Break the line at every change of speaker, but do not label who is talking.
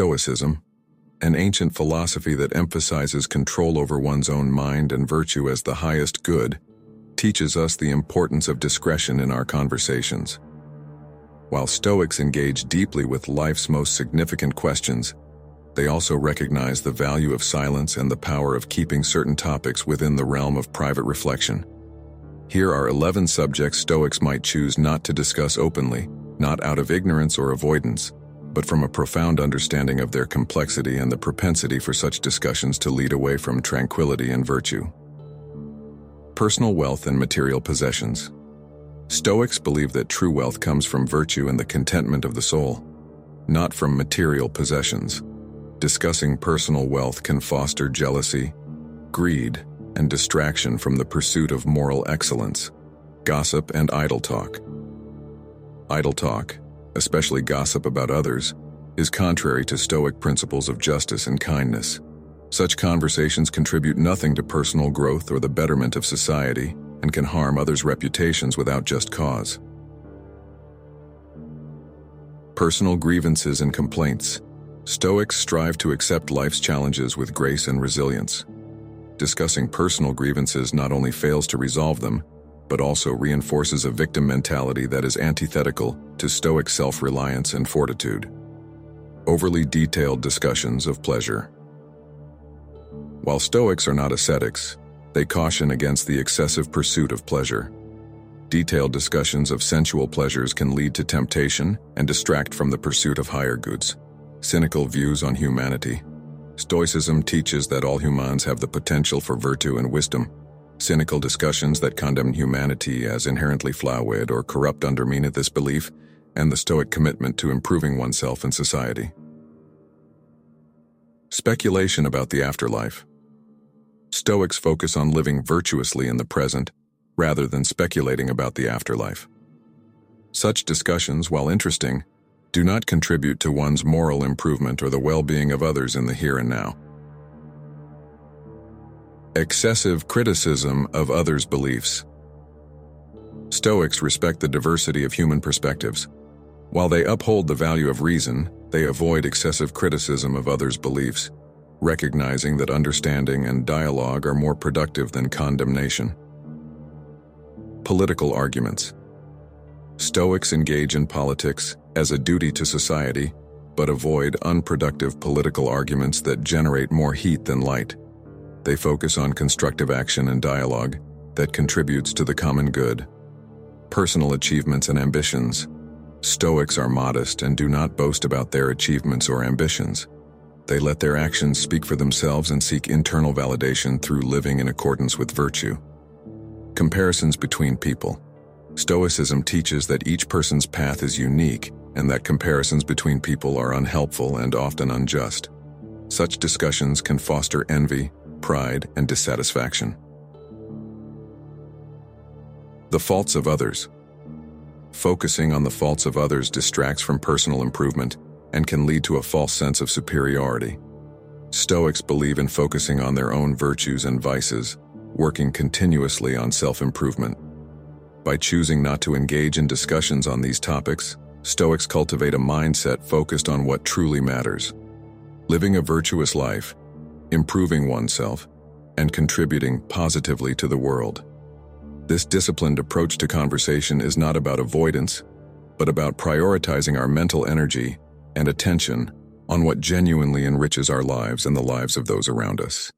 Stoicism, an ancient philosophy that emphasizes control over one's own mind and virtue as the highest good, teaches us the importance of discretion in our conversations. While Stoics engage deeply with life's most significant questions, they also recognize the value of silence and the power of keeping certain topics within the realm of private reflection. Here are 11 subjects Stoics might choose not to discuss openly, not out of ignorance or avoidance, but from a profound understanding of their complexity and the propensity for such discussions to lead away from tranquility and virtue. Personal wealth and material possessions. Stoics believe that true wealth comes from virtue and the contentment of the soul, not from material possessions. Discussing personal wealth can foster jealousy, greed, and distraction from the pursuit of moral excellence, gossip and idle talk. Idle talk, especially gossip about others, is contrary to Stoic principles of justice and kindness. Such conversations contribute nothing to personal growth or the betterment of society and can harm others' reputations without just cause. Personal grievances and complaints. Stoics strive to accept life's challenges with grace and resilience. Discussing personal grievances not only fails to resolve them, but also reinforces a victim mentality that is antithetical to Stoic self-reliance and fortitude. Overly detailed discussions of pleasure. While Stoics are not ascetics, they caution against the excessive pursuit of pleasure. Detailed discussions of sensual pleasures can lead to temptation and distract from the pursuit of higher goods. Cynical views on humanity. Stoicism teaches that all humans have the potential for virtue and wisdom, Cynical discussions that condemn humanity as inherently flawed or corrupt undermine this belief and the Stoic commitment to improving oneself and society. Speculation about the afterlife. Stoics focus on living virtuously in the present rather than speculating about the afterlife. Such discussions, while interesting, do not contribute to one's moral improvement or the well-being of others in the here and now. Excessive criticism of others' beliefs. Stoics respect the diversity of human perspectives. While they uphold the value of reason, they avoid excessive criticism of others' beliefs, recognizing that understanding and dialogue are more productive than condemnation. Political arguments. Stoics engage in politics as a duty to society, but avoid unproductive political arguments that generate more heat than light. They focus on constructive action and dialogue that contributes to the common good. Personal achievements and ambitions. Stoics are modest and do not boast about their achievements or ambitions. They let their actions speak for themselves and seek internal validation through living in accordance with virtue. Comparisons between people. Stoicism teaches that each person's path is unique and that comparisons between people are unhelpful and often unjust. Such discussions can foster envy, pride, and dissatisfaction. The faults of others. Focusing on the faults of others distracts from personal improvement and can lead to a false sense of superiority. Stoics believe in focusing on their own virtues and vices, working continuously on self-improvement. By choosing not to engage in discussions on these topics, Stoics cultivate a mindset focused on what truly matters. Living a virtuous life improving oneself, and contributing positively to the world. This disciplined approach to conversation is not about avoidance, but about prioritizing our mental energy and attention on what genuinely enriches our lives and the lives of those around us.